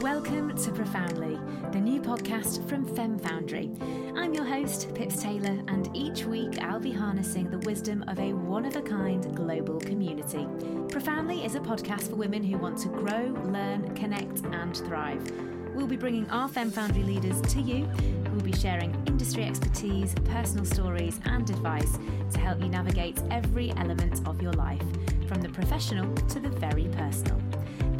Welcome to Profoundly, the new podcast from Fem Foundry. I'm your host, Pips Taylor, and each week I'll be harnessing the wisdom of a one of a kind global community. Profoundly is a podcast for women who want to grow, learn, connect, and thrive. We'll be bringing our Fem Foundry leaders to you, who will be sharing industry expertise, personal stories, and advice to help you navigate every element of your life, from the professional to the very personal.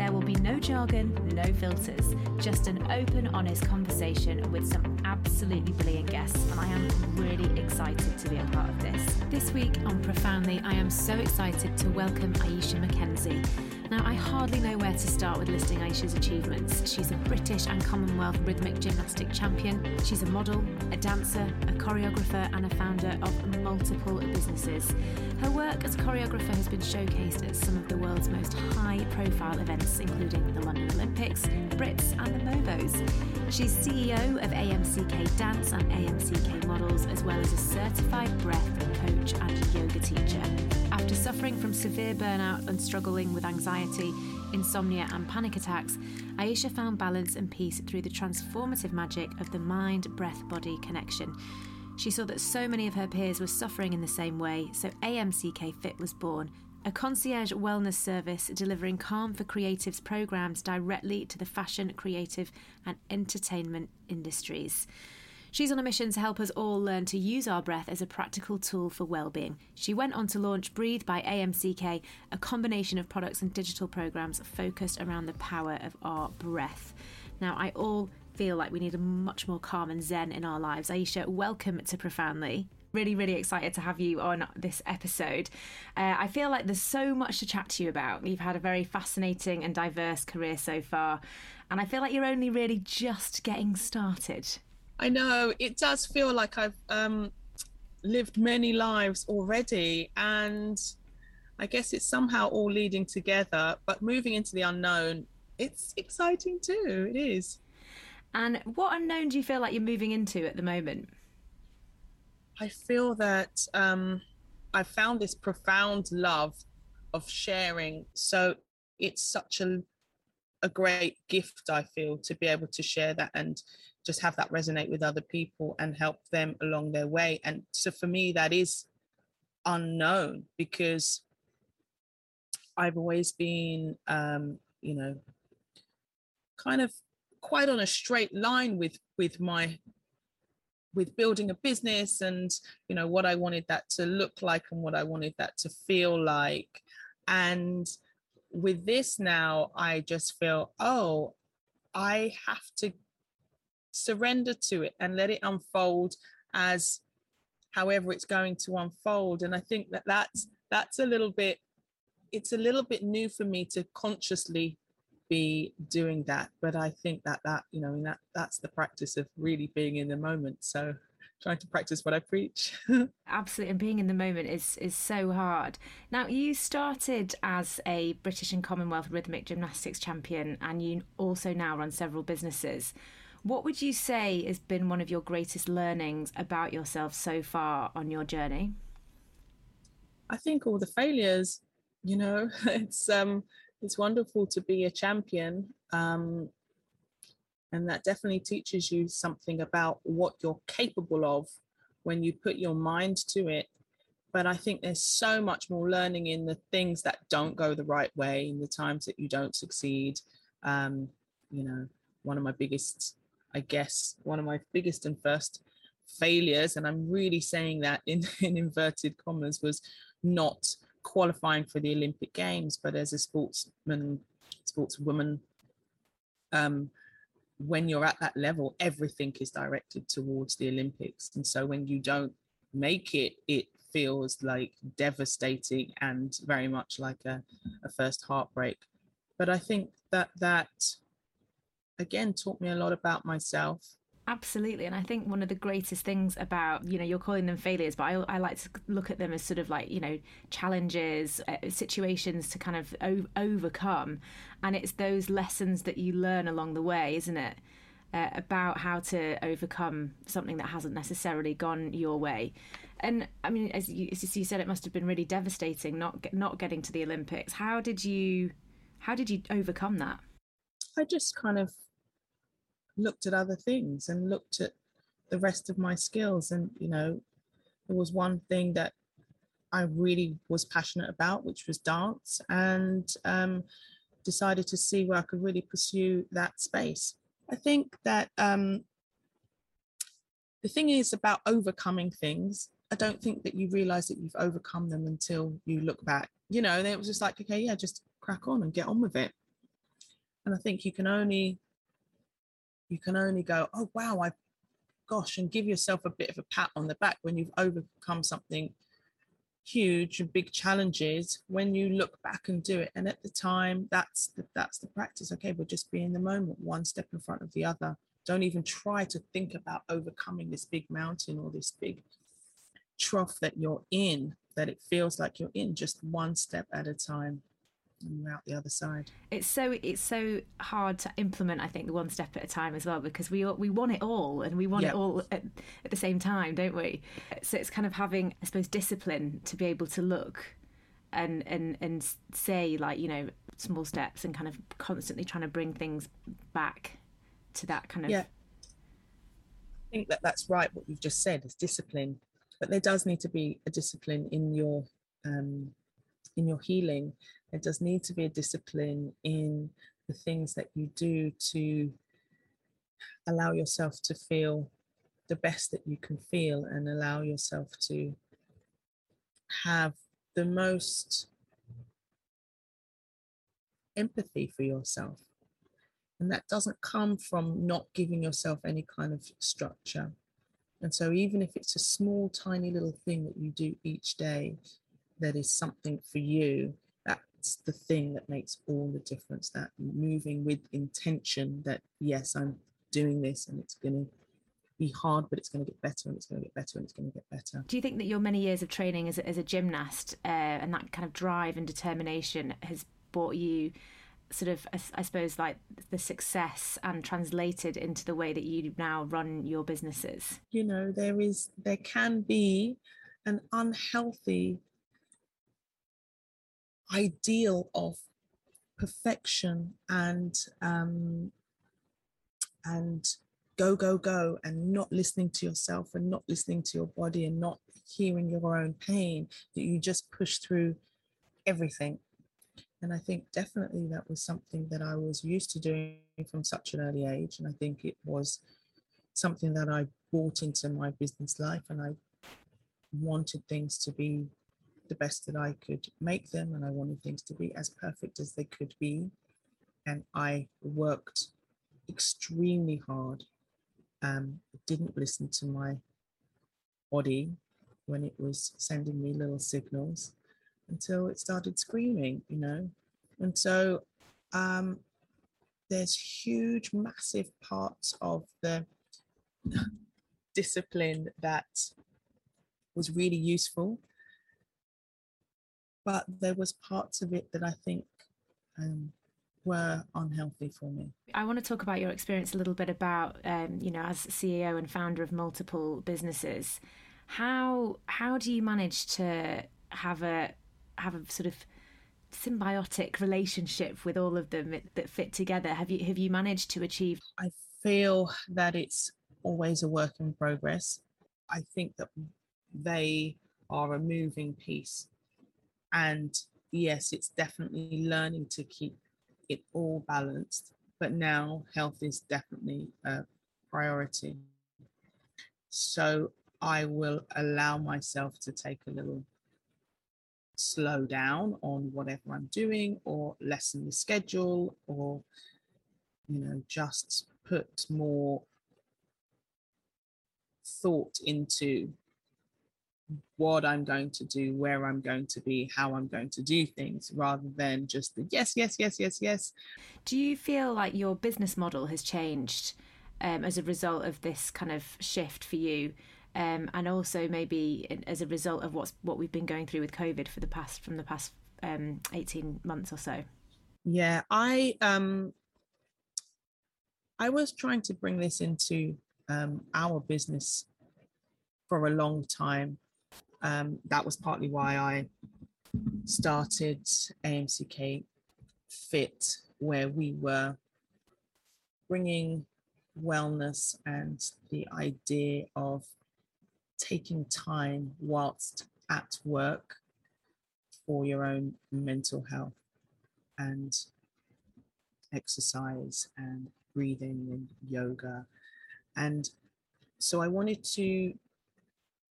There will be no jargon, no filters, just an open, honest conversation with some absolutely brilliant guests, and I am really excited to be a part of this. This week on Profoundly, I am so excited to welcome Aisha McKenzie. Now, I hardly know where to start with listing Aisha's achievements. She's a British and Commonwealth rhythmic gymnastic champion. She's a model, a dancer, a choreographer, and a founder of multiple businesses. Her work as a choreographer has been showcased at some of the world's most high profile events, including the London Olympics, the Brits, and the Mobos. She's CEO of AMCK Dance and AMCK Models, as well as a certified breath coach and yoga teacher. After suffering from severe burnout and struggling with anxiety, insomnia, and panic attacks, Aisha found balance and peace through the transformative magic of the mind breath body connection. She saw that so many of her peers were suffering in the same way, so AMCK Fit was born. A concierge wellness service delivering calm for creatives programs directly to the fashion, creative, and entertainment industries. She's on a mission to help us all learn to use our breath as a practical tool for well-being. She went on to launch Breathe by AMCK, a combination of products and digital programs focused around the power of our breath. Now, I all feel like we need a much more calm and zen in our lives. Aisha, welcome to Profoundly. Really, really excited to have you on this episode. Uh, I feel like there's so much to chat to you about. You've had a very fascinating and diverse career so far, and I feel like you're only really just getting started. I know it does feel like I've um, lived many lives already, and I guess it's somehow all leading together. But moving into the unknown, it's exciting too. It is. And what unknown do you feel like you're moving into at the moment? I feel that um, I found this profound love of sharing. So it's such a a great gift I feel to be able to share that and just have that resonate with other people and help them along their way. And so for me, that is unknown because I've always been, um, you know, kind of quite on a straight line with with my with building a business and you know what I wanted that to look like and what I wanted that to feel like and with this now I just feel oh I have to surrender to it and let it unfold as however it's going to unfold. And i think that that's that's a little bit it's a little bit new for me to consciously be doing that. But i think that that you know that that's the practice of really being in the moment. So trying to practice what i preach. Absolutely. And being in the moment is is so hard. Now you started as a british and commonwealth rhythmic gymnastics champion and you also now run several businesses what would you say has been one of your greatest learnings about yourself so far on your journey? I think all the failures, you know, it's um it's wonderful to be a champion. Um and that definitely teaches you something about what you're capable of when you put your mind to it. But I think there's so much more learning in the things that don't go the right way, in the times that you don't succeed. Um, you know, one of my biggest I guess, one of my biggest and first failures, and I'm really saying that in, in inverted commas, was not qualifying for the Olympic Games. But as a sportsman, sportswoman, um, when you're at that level, everything is directed towards the Olympics. And so when you don't make it, it feels like devastating and very much like a, a first heartbreak. But I think that that again taught me a lot about myself. Absolutely and i think one of the greatest things about you know you're calling them failures but i, I like to look at them as sort of like you know challenges uh, situations to kind of o- overcome and it's those lessons that you learn along the way isn't it? Uh, about how to overcome something that hasn't necessarily gone your way. And i mean as you, as you said it must have been really devastating not not getting to the olympics. How did you how did you overcome that? I just kind of looked at other things and looked at the rest of my skills. And, you know, there was one thing that I really was passionate about, which was dance, and um, decided to see where I could really pursue that space. I think that um, the thing is about overcoming things. I don't think that you realize that you've overcome them until you look back, you know, and it was just like, okay, yeah, just crack on and get on with it. And I think you can only, you can only go, oh, wow, I, gosh, and give yourself a bit of a pat on the back when you've overcome something huge and big challenges when you look back and do it. And at the time that's the, that's the practice. Okay but just be in the moment one step in front of the other. Don't even try to think about overcoming this big mountain or this big trough that you're in that it feels like you're in just one step at a time and you're out the other side. It's so it's so hard to implement i think the one step at a time as well because we we want it all and we want yep. it all at, at the same time don't we? So it's kind of having i suppose discipline to be able to look and and and say like you know small steps and kind of constantly trying to bring things back to that kind of yeah. I think that that's right what you've just said is discipline. But there does need to be a discipline in your um in your healing there does need to be a discipline in the things that you do to allow yourself to feel the best that you can feel and allow yourself to have the most empathy for yourself. And that doesn't come from not giving yourself any kind of structure. And so, even if it's a small, tiny little thing that you do each day that is something for you, that's the thing that makes all the difference that moving with intention that yes i'm doing this and it's going to be hard but it's going to get better and it's going to get better and it's going to get better. Do you think that your many years of training as a, as a gymnast uh, and that kind of drive and determination has brought you sort of I, suppose like the success and translated into the way that you now run your businesses? You know there is there can be an unhealthy ideal of perfection and um, and go go go and not listening to yourself and not listening to your body and not hearing your own pain that you just push through everything. And i think definitely that was something that i was used to doing from such an early age and i think it was something that i brought into my business life and i wanted things to be the best that I could make them, and I wanted things to be as perfect as they could be. And I worked extremely hard. Um, didn't listen to my body when it was sending me little signals until it started screaming, you know. And so um, there's huge, massive parts of the discipline that was really useful but there was parts of it that I think um, were unhealthy for me. I want to talk about your experience a little bit about, um, you know, as CEO and founder of multiple businesses. How how do you manage to have a have a sort of symbiotic relationship with all of them that fit together? Have you have you managed to achieve? I feel that it's always a work in progress. I think that they are a moving piece and yes, it's definitely learning to keep it all balanced. But now health is definitely a priority. So I will allow myself to take a little slow down on whatever I'm doing or lessen the schedule or, you know, just put more thought into what I'm going to do, where I'm going to be, how I'm going to do things, rather than just the yes, yes, yes, yes, yes. Do you feel like your business model has changed um, as a result of this kind of shift for you? Um, and also maybe as a result of what's what we've been going through with COVID for the past from the past um, eighteen months or so. Yeah, I um, I was trying to bring this into um, our business for a long time um, that was partly why I started AMCK Fit, where we were bringing wellness and the idea of taking time whilst at work for your own mental health and exercise and breathing and yoga. And so I wanted to,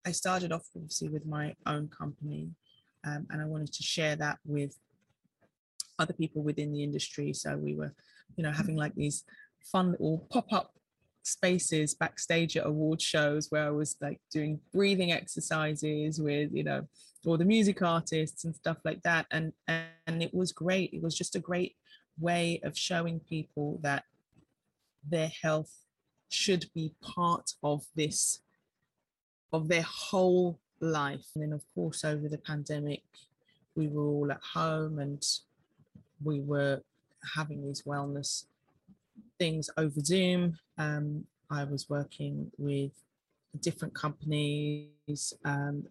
I started off obviously with my own company um, and I wanted to share that with other people within the industry. So we were, you know, having like these fun little pop up spaces backstage at award shows where I was like doing breathing exercises with, you know, all the music artists and stuff like that. And and it was great. It was just a great way of showing people that their health should be part of this of their whole life. And then of course over the pandemic we were all at home and we were having these wellness things over Zoom. Um, I was working with different companies, um,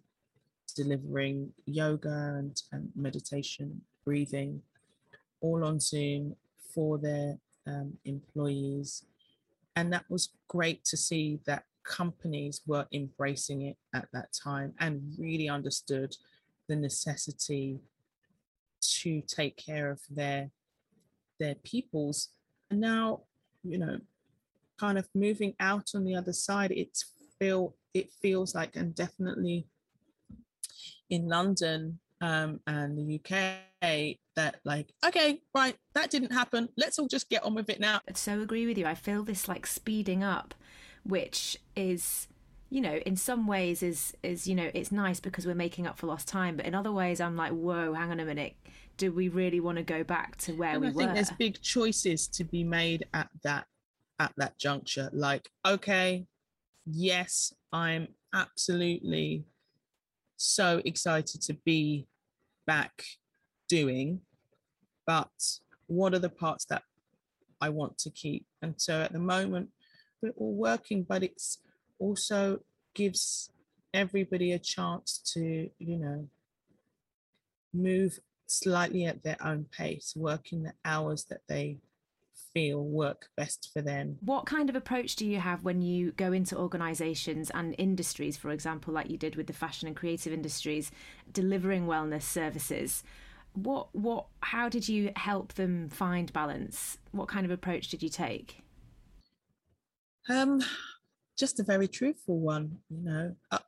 delivering yoga and, and, meditation, breathing, all on Zoom for their um, employees. And that was great to see that companies were embracing it at that time and really understood the necessity to take care of their their peoples. And now you know kind of moving out on the other side it's feel it feels like and definitely in london um, and the uk that like okay right that didn't happen. Let's all just get on with it now. I so agree with you. I feel this like speeding up which is you know in some ways is is you know it's nice because we're making up for lost time but in other ways i'm like whoa hang on a minute do we really want to go back to where and we I think there's big choices to be made at that at that juncture. Like, okay, yes, I'm absolutely so excited to be back doing, but what are the parts that I want to keep? And so at the moment, we're all working, but it's also gives everybody a chance to, you know, move slightly at their own pace, working the hours that they feel work best for them. What kind of approach do you have when you go into organisations and industries, for example, like you did with the fashion and creative industries, delivering wellness services? What what how did you help them find balance? What kind of approach did you take? Um just a very truthful one, you know. Uh,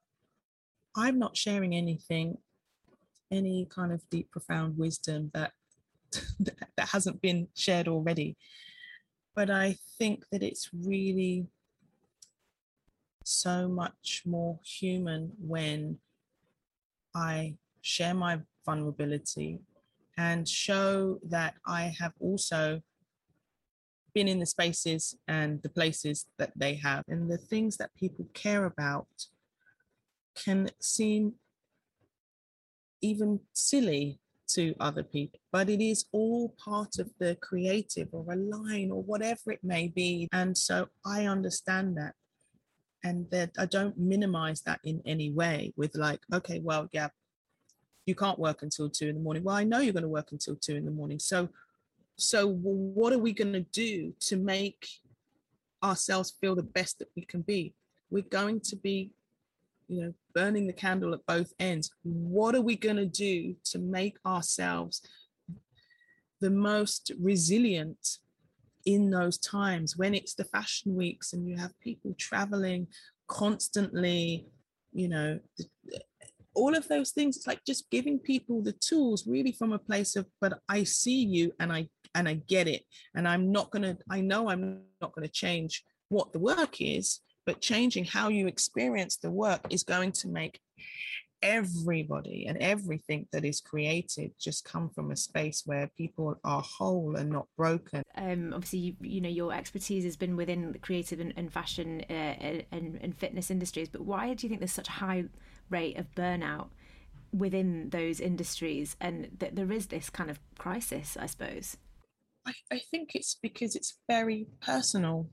I'm not sharing anything any kind of deep, profound wisdom that that hasn't been shared already. But I think that it's really so much more human when I share my vulnerability and show that I have also been in the spaces and the places that they have and the things that people care about can seem even silly to other people, but it is all part of the creative or a line or whatever it may be. And so I understand that. And that I don't minimize that in any way with like, okay, well, yeah, you can't work until two in the morning. Well, I know you're going to work until two in the morning. So, so what are we going to do to make ourselves feel the best that we can be? We're going to be you know, burning the candle at both ends. What are we going to do to make ourselves the most resilient in those times when it's the fashion weeks and you have people traveling constantly, you know, all of those things it's like just giving people the tools really from a place of but i see you and i and i get it. And i'm not going to i know i'm not going to change what the work is but changing how you experience the work is going to make everybody and everything that is created just come from a space where people are whole and not broken. Um obviously you, you know your expertise has been within the creative and, and fashion uh, and, and fitness industries but why do you think there's such a high rate of burnout within those industries and that there is this kind of crisis i suppose I, I think it's because it's very personal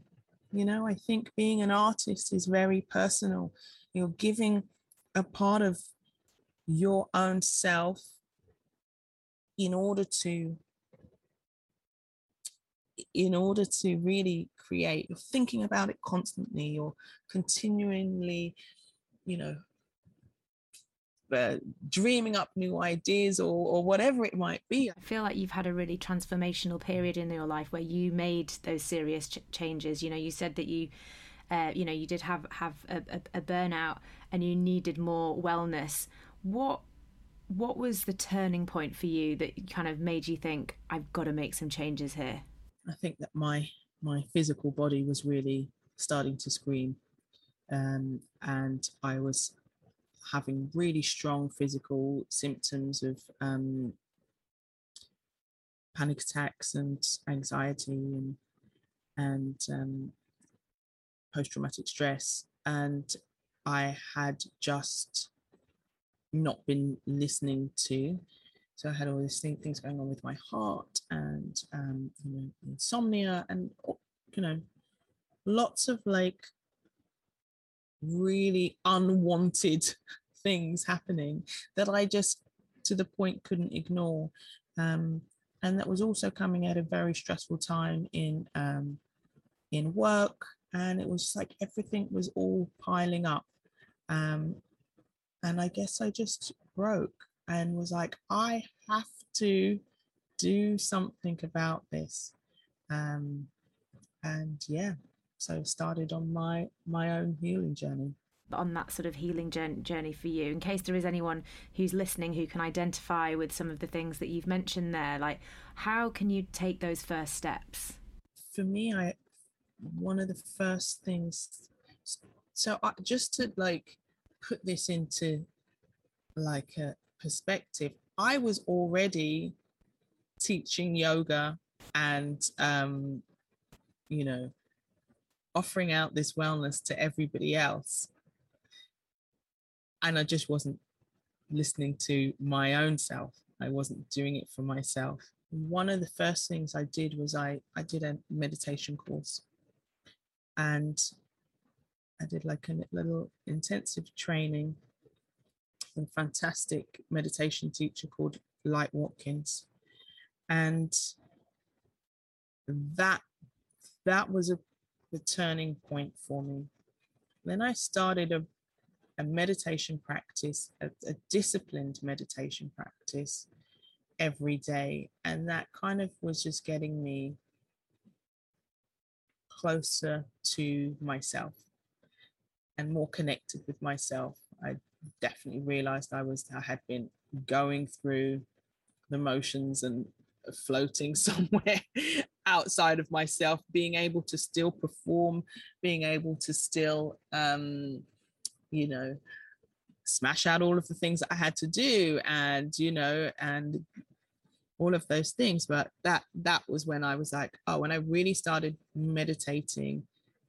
you know, I think being an artist is very personal. You're giving a part of your own self in order to in order to really create. You're thinking about it constantly. You're continually you know uh, dreaming up new ideas or, or whatever it might be. I feel like you've had a really transformational period in your life where you made those serious ch- changes. You know, you said that you, uh, you know, you did have have a, a, a burnout and you needed more wellness. What what was the turning point for you that kind of made you think I've got to make some changes here? I think that my my physical body was really starting to scream, um, and I was having really strong physical symptoms of um, panic attacks and anxiety and and um, post traumatic stress, and I had just not been listening to. So I had all these things going on with my heart and um, you know, insomnia and you know lots of like really unwanted things happening that I just to the point couldn't ignore. Um, and that was also coming at a very stressful time in um, in work, and it was like everything was all piling up. Um, and I guess I just broke and was like, I have to do something about this. Um, and yeah, so started on my my own healing journey. On that sort of healing journey for you in case there is anyone who's listening who can identify with some of the things that you've mentioned there like how can you take those first steps? For me i one of the first things so I, just to like put this into like a perspective i was already teaching yoga and um you know offering out this wellness to everybody else. And i just wasn't listening to my own self. I wasn't doing it for myself. One of the first things i did was i i did a meditation course. And i did like a little intensive training a fantastic meditation teacher called light watkins. And that that was a the turning point for me. Then I started a, a meditation practice, a, a disciplined meditation practice every day. And that kind of was just getting me closer to myself and more connected with myself. I definitely realized I was I had been going through the motions and floating somewhere outside of myself being able to still perform being able to still um you know smash out all of the things that i had to do and you know and all of those things but that that was when i was like oh when i really started meditating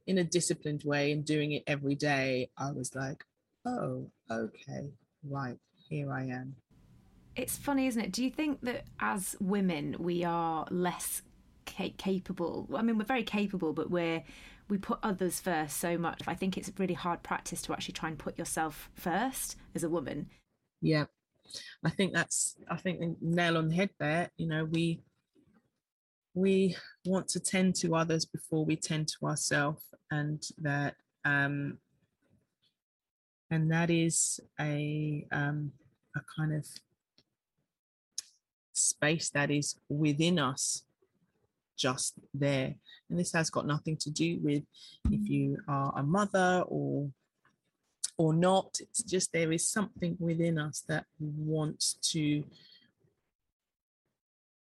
in a disciplined way and doing it every day i was like oh okay right here i am it's funny, isn't it? Do you think that as women we are less capable? I mean, we're very capable, but we're we put others first so much. I think it's really hard practice to actually try and put yourself first as a woman. Yeah, I think that's I think nail on the head there. You know, we we want to tend to others before we tend to ourselves, and that um, and that is a um, a kind of space that is within us just there. And this has got nothing to do with if mm. you are a mother or or not. It's just there is something within us that wants to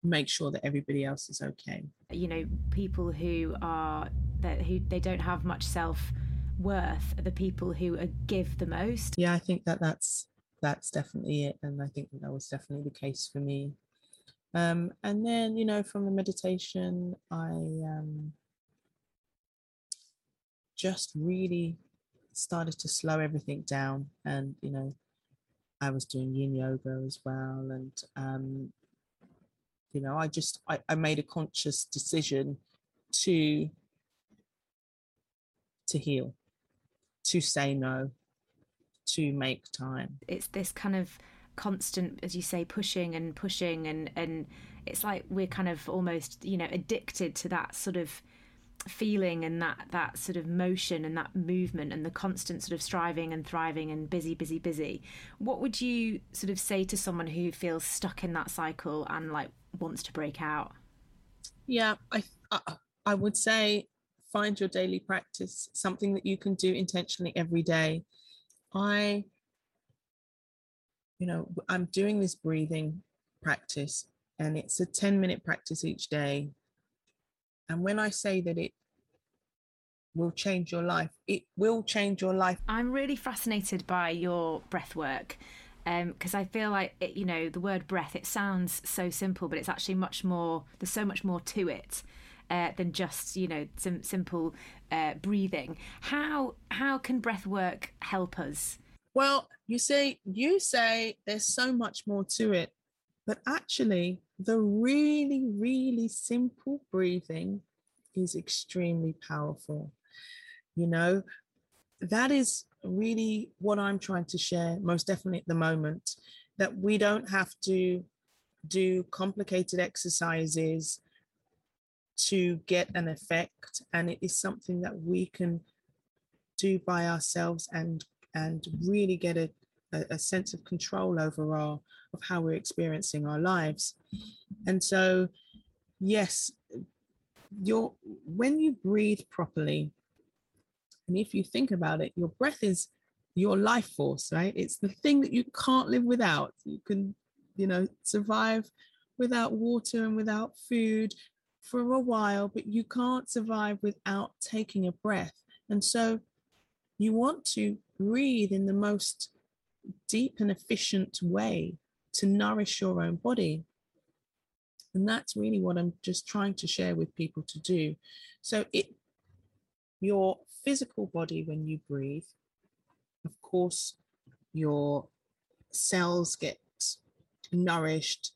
make sure that everybody else is okay. You know, people who are that who they don't have much self worth are the people who are, give the most. Yeah, I think that that's that's definitely it, and I think that was definitely the case for me. Um, and then, you know, from the meditation, I um, just really started to slow everything down. And, you know, I was doing yin yoga as well. And, um, you know, I just, I, I made a conscious decision to, to heal, to say no, to make time. It's this kind of constant, as you say, pushing and pushing, and and it's like we're kind of almost you know addicted to that sort of feeling and that that sort of motion and that movement and the constant sort of striving and thriving and busy busy busy. What would you sort of say to someone who feels stuck in that cycle and like wants to break out? Yeah i i, would say find your daily practice something that you can do intentionally every day. I you know i'm doing this breathing practice and it's a 10 minute practice each day and when I say that it will change your life, it will change your life. I'm really fascinated by your breath work because um, I feel like it, you know the word breath. It sounds so simple, but it's actually much more. There's so much more to it uh, than just you know some simple uh, breathing. How how can breath work help us? Well, you say you say there's so much more to it, but actually, the really, really simple breathing is extremely powerful. You know, that is really what I'm trying to share, most definitely at the moment, that we don't have to do complicated exercises to get an effect. And it is something that we can do by ourselves and and really get a, a, sense of control over our of how we're experiencing our lives. And so, yes, your when you breathe properly, and if you think about it, your breath is your life force, right? It's the thing that you can't live without. You can, you know, survive without water and without food for a while, but you can't survive without taking a breath. And so you want to breathe in the most deep and efficient way to nourish your own body. And that's really what I'm just trying to share with people to do. So it your physical body when you breathe, of course, your cells get nourished,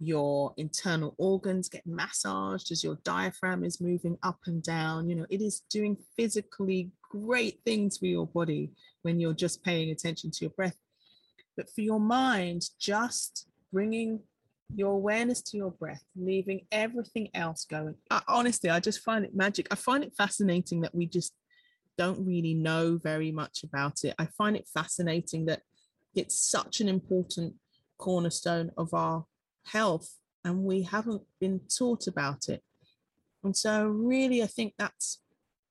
your internal organs get massaged as your diaphragm is moving up and down. You know, it is doing physically great things for your body when you're just paying attention to your breath. But for your mind, just bringing your awareness to your breath, leaving everything else going. I, honestly, I just find it magic. I find it fascinating that we just don't really know very much about it. I find it fascinating that it's such an important cornerstone of our health and we haven't been taught about it. And so, really, I think that's,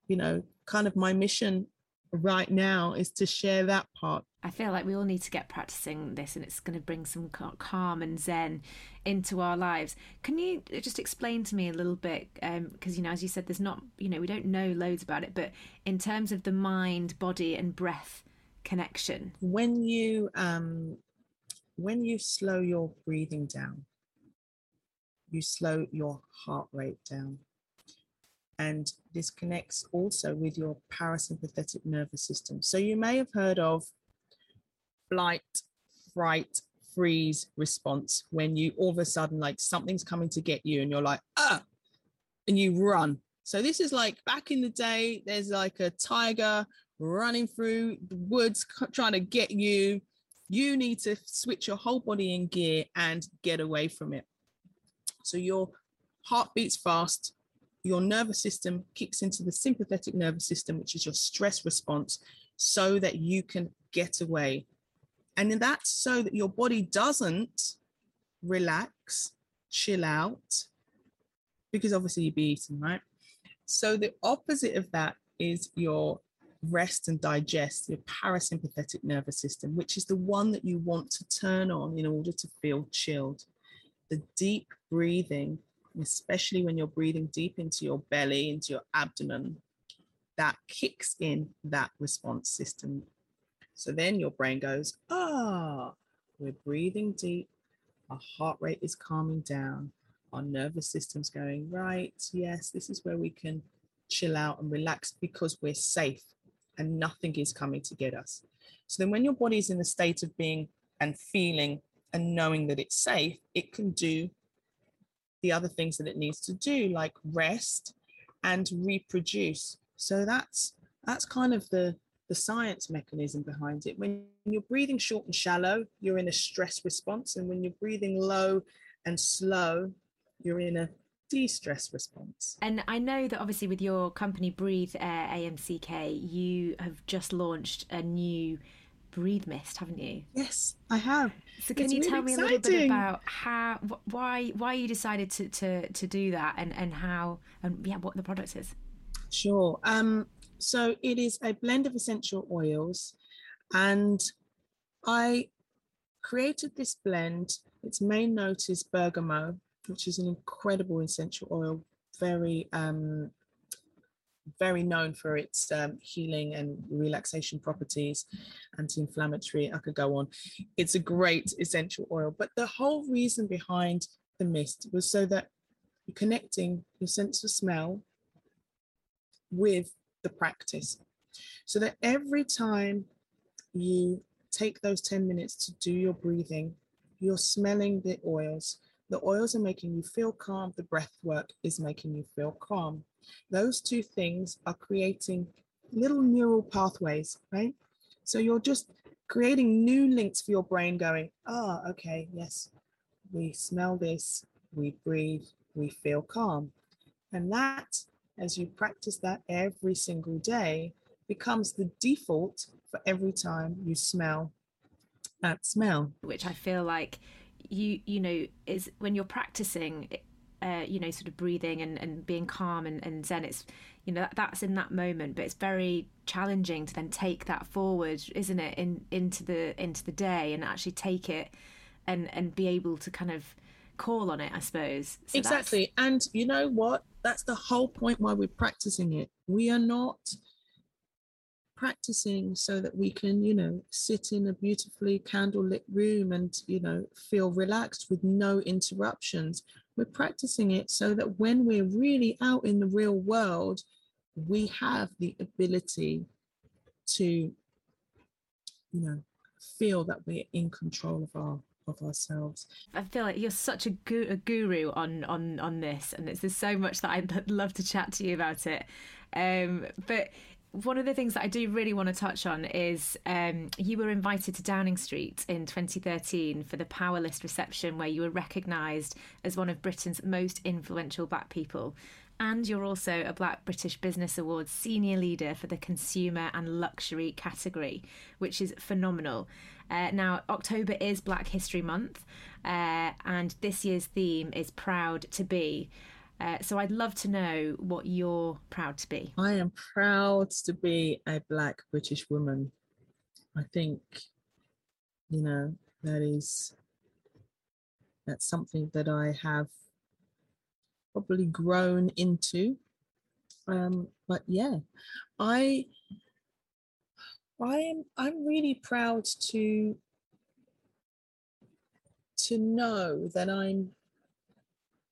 you know, kind of my mission right now is to share that part. I feel like we all need to get practicing this and it's going to bring some calm and zen into our lives. Can you just explain to me a little bit? Because, um, you know, as you said, there's not, you know, we don't know loads about it, but in terms of the mind, body, and breath connection. When you, um, when you slow your breathing down, you slow your heart rate down and this connects also with your parasympathetic nervous system. So you may have heard of flight, fright, freeze response when you all of a sudden like something's coming to get you and you're like ah and you run. So this is like back in the day there's like a tiger running through the woods trying to get you. You need to switch your whole body in gear and get away from it. So your heart beats fast, your nervous system kicks into the sympathetic nervous system, which is your stress response, so that you can get away. And that's so that your body doesn't relax, chill out, because obviously you'd be eating, right? So the opposite of that is your rest and digest, your parasympathetic nervous system, which is the one that you want to turn on in order to feel chilled. The deep breathing especially when you're breathing deep into your belly, into your abdomen, that kicks in that response system. So then your brain goes, ah, we're breathing deep, our heart rate is calming down, our nervous system's going, right, yes, this is where we can chill out and relax because we're safe and nothing is coming to get us. So then when your body's in a state of being and feeling and knowing that it's safe, it can do the other things that it needs to do, like rest and reproduce. So that's that's kind of the the science mechanism behind it. When you're breathing short and shallow, you're in a stress response. And when you're breathing low and slow, you're in a de-stress response. And I know that obviously with your company Breathe by AMCK, you have just launched a new breathe mist, haven't you? Yes, I have. So can it's you really tell me exciting. a little bit about how, why, why you decided to to to do that, and and how, and yeah, what the product is? Sure. Um. So it is a blend of essential oils, and I created this blend. Its main note is bergamot, which is an incredible essential oil, very um, very known for its um, healing and relaxation properties, anti-inflammatory. I could go on. It's a great essential oil, but the whole reason behind the mist was so that you're connecting your sense of smell with the practice, so that every time you take those 10 minutes to do your breathing, you're smelling the oils. The oils are making you feel calm. The breath work is making you feel calm. Those two things are creating little neural pathways, right? So you're just creating new links for your brain going, ah, oh, okay, yes, we smell this, we breathe, we feel calm. And that, as you practice that every single day, becomes the default for every time you smell that smell. Which I feel like you, you know, is when you're practicing, uh, you know, sort of breathing and, and being calm and, and zen. It's, you know, that, that's in that moment, but it's very challenging to then take that forward, isn't it, in into the into the day and actually take it and and be able to kind of call on it, I suppose. So exactly. And you know what? That's the whole point why we're practicing it. We are not practicing so that we can, you know, sit in a beautifully candlelit room and, you know, feel relaxed with no interruptions. We're practicing it so that when we're really out in the real world, we have the ability to, you know, feel that we're in control of our of ourselves. I feel like you're such a, gu- a guru on on on this, and it's, there's so much that I'd love to chat to you about it. Um, but one of the things that I do really want to touch on is um, you were invited to Downing Street in 2013 for the Power List reception, where you were recognised as one of Britain's most influential black people. And you're also a Black British Business Awards senior leader for the consumer and luxury category, which is phenomenal. Uh, now, October is Black History Month, uh, and this year's theme is Proud to Be. Uh, so I'd love to know what you're proud to be. I am proud to be a Black British woman. I think, you know, that is that's something that I have probably grown into. Um, but yeah, I I'm I'm really proud to to know that I'm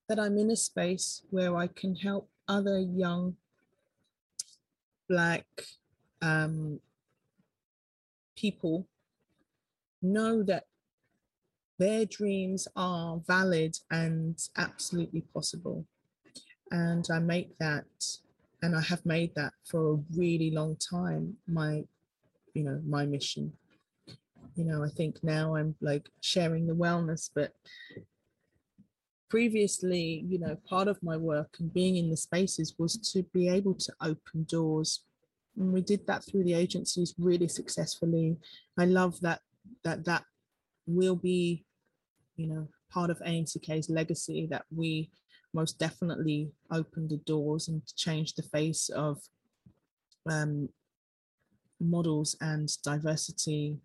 that I'm in a space where I can help other young Black um, people know that their dreams are valid and absolutely possible. And I make that, and I have made that for a really long time, my, you know, my mission. You know, I think now I'm like sharing the wellness, but previously, you know, part of my work and being in the spaces was to be able to open doors. And we did that through the agencies really successfully. I love that that that will be, you know, part of AMCK's legacy that we most definitely opened the doors and changed the face of um, models and diversity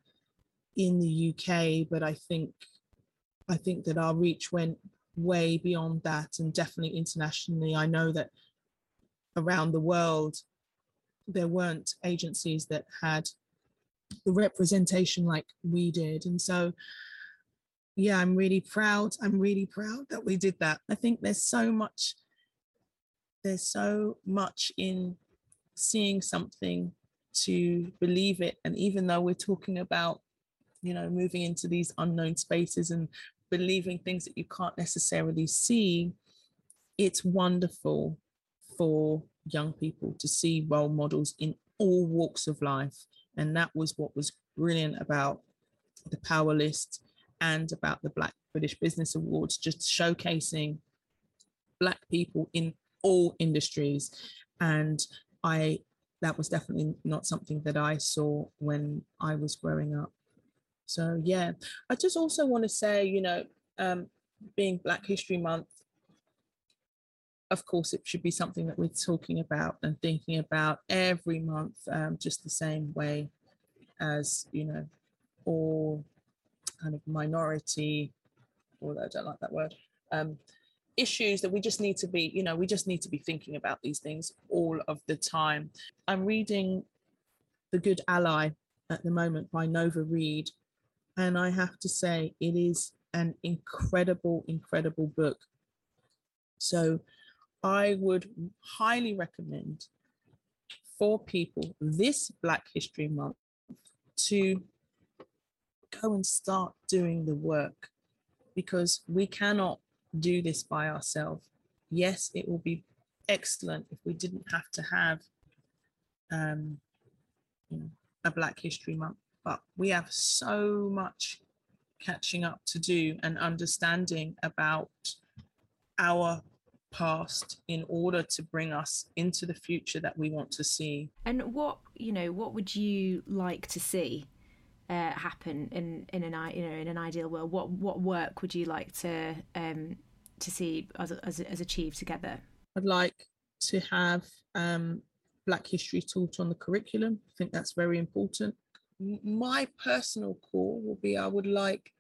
in the UK. But I think I think that our reach went way beyond that and definitely internationally. I know that around the world, there weren't agencies that had the representation like we did. And so, yeah, I'm really proud. I'm really proud that we did that. I think there's so much, there's so much in seeing something to believe it. And even though we're talking about, you know, moving into these unknown spaces and believing things that you can't necessarily see, it's wonderful for young people to see role models in all walks of life. And that was what was brilliant about the Power List and about the Black British Business Awards, just showcasing Black people in all industries. And I that was definitely not something that I saw when I was growing up. So yeah, I just also want to say, you know, um, being Black History Month, of course, it should be something that we're talking about and thinking about every month, um, just the same way as you know, all kind of minority, although I don't like that word, um, issues that we just need to be, you know, we just need to be thinking about these things all of the time. I'm reading The Good Ally at the moment by Nova Reid. And I have to say, it is an incredible, incredible book. So I would highly recommend for people this Black History Month to go and start doing the work because we cannot do this by ourselves. Yes, it will be excellent if we didn't have to have um, you know, a Black History Month, but we have so much catching up to do and understanding about our past in order to bring us into the future that we want to see. And what you know, what would you like to see uh, happen in in an you know in an ideal world? What what work would you like to um, to see as, as, as achieved together? I'd like to have um, Black history taught on the curriculum. I think that's very important. My personal call will be I would like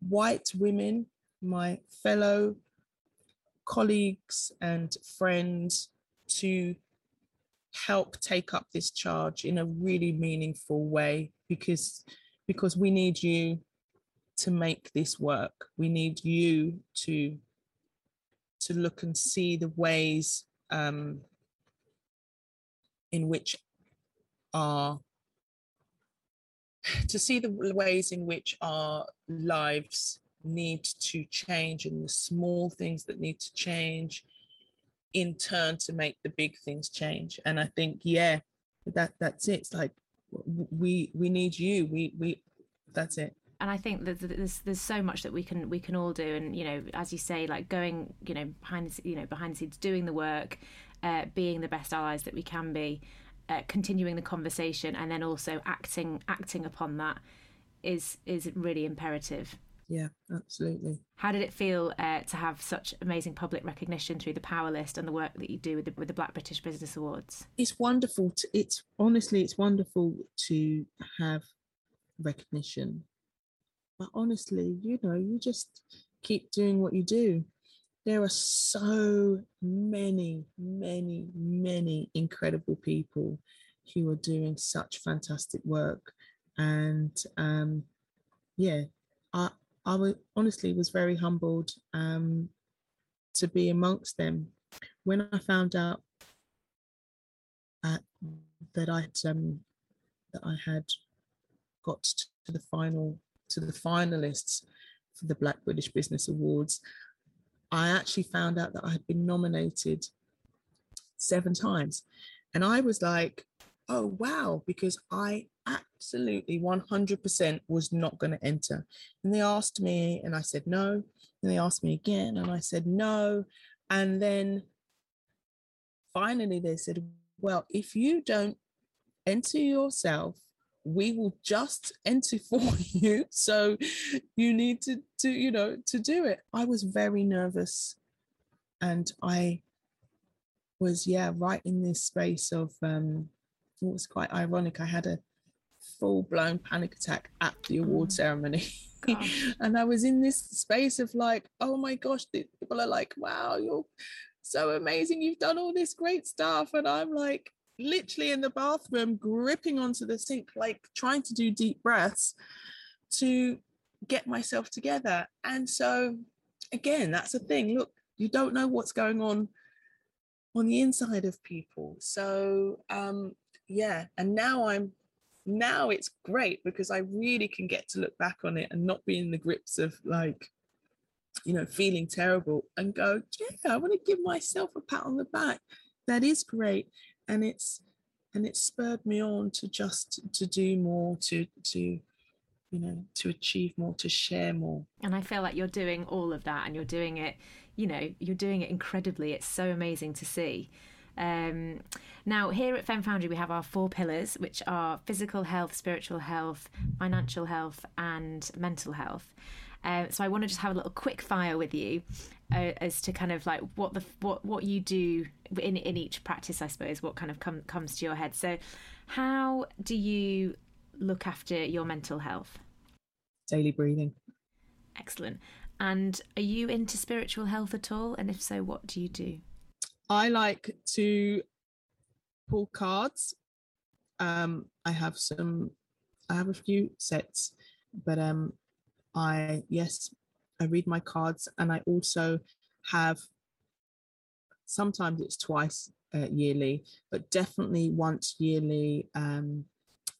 white women, my fellow colleagues and friends, to help take up this charge in a really meaningful way because because we need you to make this work. We need you to to look and see the ways um, in which our to see the ways in which our lives need to change and the small things that need to change in turn to make the big things change. And i think yeah that that's it. It's like we we need you. We we that's it. And I think that there's there's so much that we can we can all do, and you know, as you say, like going, you know, behind the, you know behind the scenes, doing the work, uh, being the best allies that we can be, uh, continuing the conversation, and then also acting acting upon that is is really imperative. Yeah, absolutely. How did it feel uh, to have such amazing public recognition through the Power List and the work that you do with the, with the Black British Business Awards? It's wonderful. To, it's honestly, it's wonderful to have recognition. But honestly, you know, you just keep doing what you do. There are so many, many, many incredible people who are doing such fantastic work. And um, yeah, I, I was, honestly was very humbled um, to be amongst them. When I found out uh, that I um, that I had got to the final to the finalists for the Black British Business Awards, I actually found out that I had been nominated seven times, and I was like, "Oh wow!" Because I absolutely 100% was not going to enter. And they asked me, and I said no. And they asked me again, and I said no. And then finally they said, well, if you don't enter yourself, we will just enter for you. So you need to, to, you know, to do it. I was very nervous and I was, yeah, right in this space of um, it was quite ironic. I had a full blown panic attack at the award mm. ceremony. and I was in this space of like, oh my gosh, people are like, wow, you're so amazing. You've done all this great stuff. And I'm like, literally in the bathroom, gripping onto the sink, like trying to do deep breaths to get myself together. And so, again, that's a thing. Look, you don't know what's going on on the inside of people. So, um, yeah. And now I'm now it's great because I really can get to look back on it and not be in the grips of like, you know, feeling terrible and go, yeah, I want to give myself a pat on the back. That is great. And it's and it spurred me on to just to do more to to you know to achieve more to share more and i feel like you're doing all of that and you're doing it you know you're doing it incredibly it's so amazing to see um, now, here at Fem Foundry, we have our four pillars, which are physical health, spiritual health, financial health, and mental health. Uh, so I want to just have a little quick fire with you uh, as to kind of like what the what what you do in in each practice, I suppose. What kind of com- comes to your head? So, how do you look after your mental health? Daily breathing. Excellent. And are you into spiritual health at all? And if so, what do you do? I like to pull cards. Um, I have some, I have a few sets, but um, I yes, I read my cards, and I also have. Sometimes it's twice uh, yearly, but definitely once yearly. Um,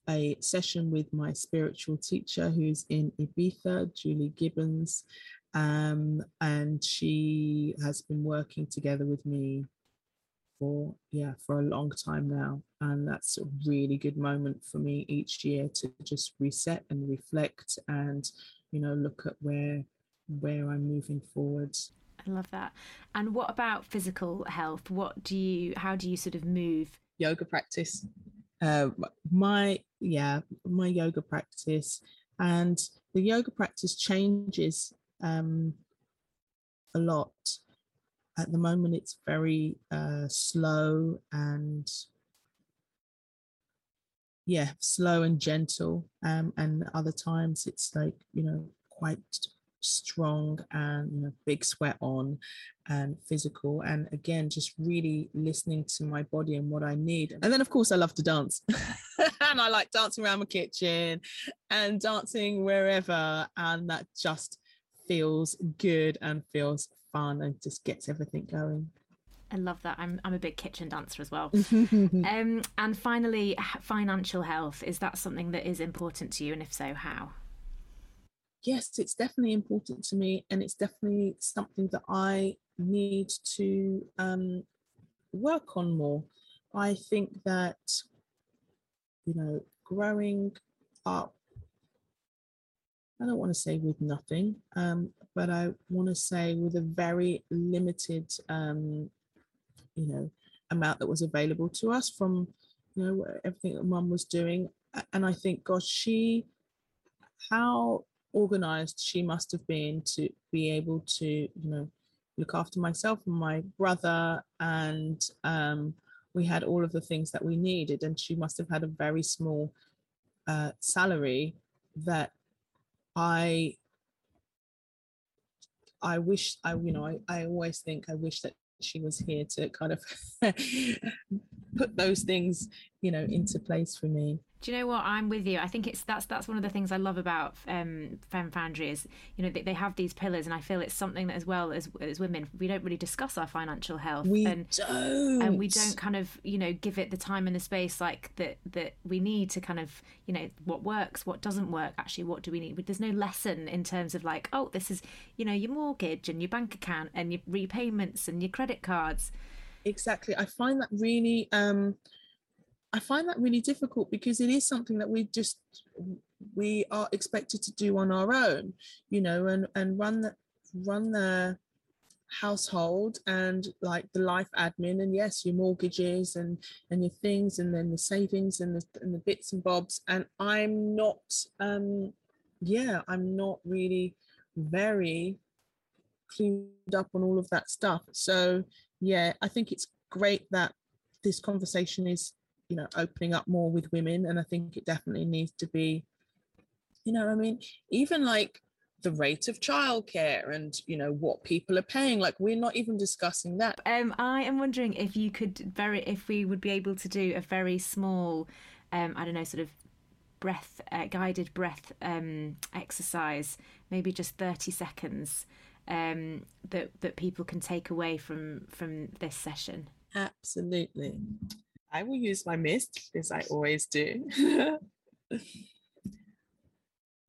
a session with my spiritual teacher who's in Ibiza, Julie Gibbons, um, and she has been working together with me for yeah for a long time now. And that's a really good moment for me each year to just reset and reflect and you know look at where where i'm moving forward. I love that. And what about physical health? What do you how do you sort of move? Yoga practice. Uh, my yeah my yoga practice. And the yoga practice changes um, a lot. At the moment it's very uh, slow and yeah slow and gentle. Um, and other times it's like you know quite strong and you know big sweat on and physical and again just really listening to my body and what i need and then of course i love to dance and i like dancing around my kitchen and dancing wherever and that just feels good and feels fun and just gets everything going. I love that. I'm I'm a big kitchen dancer as well. um, and finally, financial health is that something that is important to you, and if so, how? Yes, it's definitely important to me, and it's definitely something that I need to um, work on more. I think that you know, growing up I don't want to say with nothing, um, but I want to say with a very limited, um, you know, amount that was available to us from, you know, everything that mum was doing. And I think, gosh, she, how organized she must have been to be able to, you know, look after myself and my brother. And um, we had all of the things that we needed. And she must have had a very small uh, salary that I I wish I you know I, I always think I wish that she was here to kind of put those things you know into place for me do you know what? I'm with you. I think it's that's that's one of the things i love about um fem foundry is you know they, they have these pillars and i feel it's something that as well as as women we don't really discuss our financial health we and don't. and we don't kind of you know give it the time and the space like that that we need to kind of you know what works what doesn't work actually what do we need? There's no lesson in terms of like oh this is you know your mortgage and your bank account and your repayments and your credit cards. Exactly. I find that really um I find that really difficult because it is something that we just we are expected to do on our own, you know, and and run the run the household and like the life admin and yes your mortgages and and your things and then the savings and the, and the bits and bobs. And i'm not um yeah i'm not really very clued up on all of that stuff. So yeah i think it's great that this conversation is you know opening up more with women and i think it definitely needs to be you know i mean? Even like the rate of childcare and you know what people are paying like we're not even discussing that. Um i am wondering if you could very if we would be able to do a very small um i don't know sort of breath uh, guided breath um exercise maybe just 30 seconds um that that people can take away from from this session. Absolutely I will use my mist as I always do.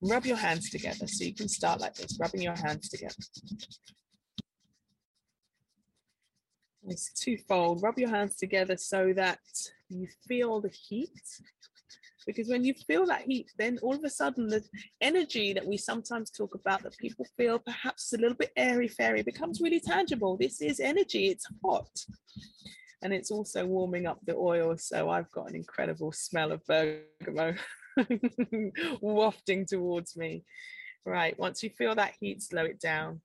Rub your hands together. So you can start like this, rubbing your hands together. It's twofold. Rub your hands together so that you feel the heat. Because when you feel that heat, then all of a sudden the energy that we sometimes talk about that people feel perhaps a little bit airy fairy becomes really tangible. This is energy, it's hot. And it's also warming up the oil. So I've got an incredible smell of bergamot wafting towards me. Right, once you feel that heat, slow it down.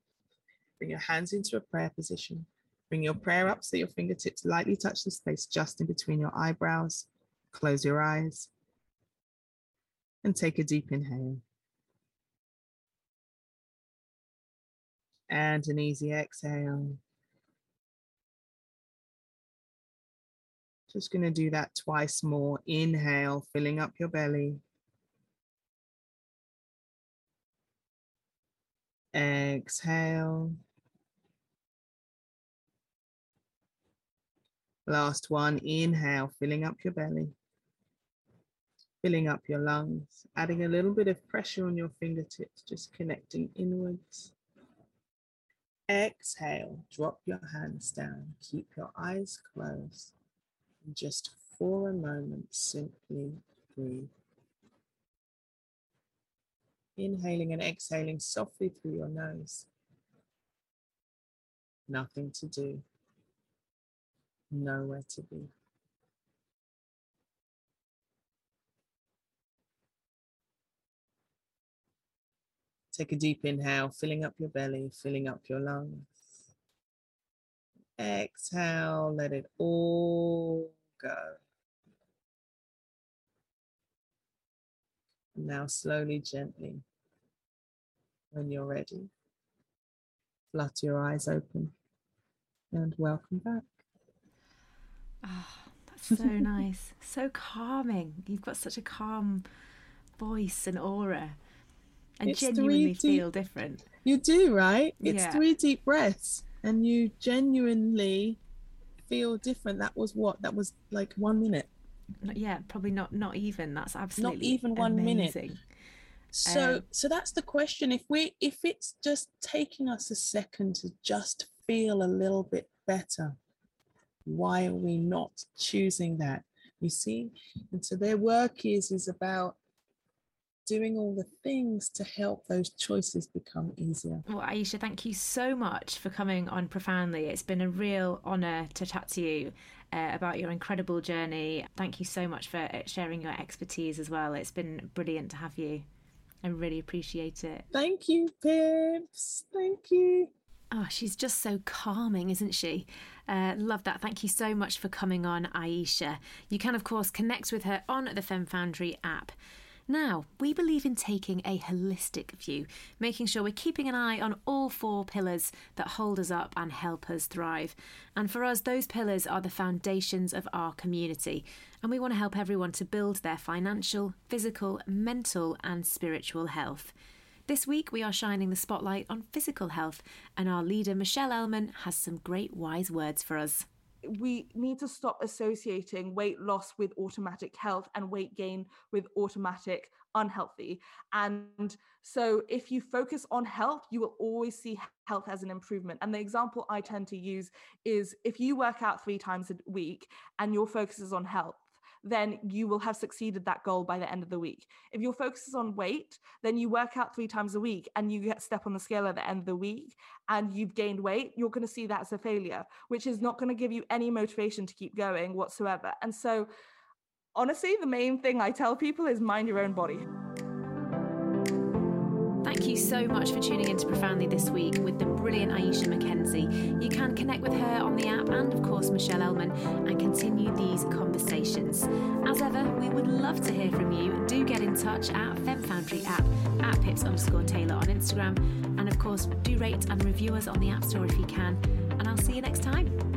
Bring your hands into a prayer position. Bring your prayer up so your fingertips lightly touch the space just in between your eyebrows. Close your eyes and take a deep inhale. And an easy exhale. Just going to do that twice more. Inhale, filling up your belly. Exhale. Last one, inhale, filling up your belly, filling up your lungs, adding a little bit of pressure on your fingertips, just connecting inwards. Exhale, drop your hands down, keep your eyes closed, and just for a moment, simply breathe. Inhaling and exhaling softly through your nose. Nothing to do. Nowhere to be. Take a deep inhale, filling up your belly, filling up your lungs. Exhale, let it all go. Now, slowly, gently, when you're ready, flutter your eyes open and welcome back. Oh, that's so nice. So calming. You've got such a calm voice and aura and It's genuinely three deep- feel different. You do, right? It's Yeah. three deep breaths and you genuinely feel different. That was what? That was like one minute. Yeah, probably not not even. That's absolutely not even one minute. So Um, so that's the question. If we if it's just taking us a second to just feel a little bit better, why are we not choosing that? You see? And so their work is is about doing all the things to help those choices become easier. Well, Aisha, thank you so much for coming on Profoundly. It's been a real honour to chat to you uh, about your incredible journey. Thank you so much for uh, sharing your expertise as well. It's been brilliant to have you. I really appreciate it. Thank you, Pips. Thank you. Oh, she's just so calming, isn't she? Uh, love that. Thank you so much for coming on, Aisha. You can, of course, connect with her on the Fem Foundry app. Now, we believe in taking a holistic view, making sure we're keeping an eye on all four pillars that hold us up and help us thrive. And for us, those pillars are the foundations of our community. And we want to help everyone to build their financial, physical, mental, and spiritual health. This week, we are shining the spotlight on physical health, and our leader, Michelle Ellman, has some great wise words for us. We need to stop associating weight loss with automatic health and weight gain with automatic unhealthy. And so, if you focus on health, you will always see health as an improvement. And the example I tend to use is if you work out three times a week and your focus is on health. Then you will have succeeded that goal by the end of the week. If your focus is on weight, then you work out three times a week and you get step on the scale at the end of the week and you've gained weight, you're going to see that as a failure, which is not going to give you any motivation to keep going whatsoever. And so, honestly, the main thing I tell people is mind your own body. Thank you so much for tuning into Profoundly this week with the brilliant Aisha McKenzie. You can connect with her on the app and, of course, Michelle Ellman and continue these conversations. As ever, we would love to hear from you. Do get in touch at FemFoundry app, at pips underscore Taylor on Instagram. And, of course, do rate and review us on the App Store if you can. And I'll see you next time.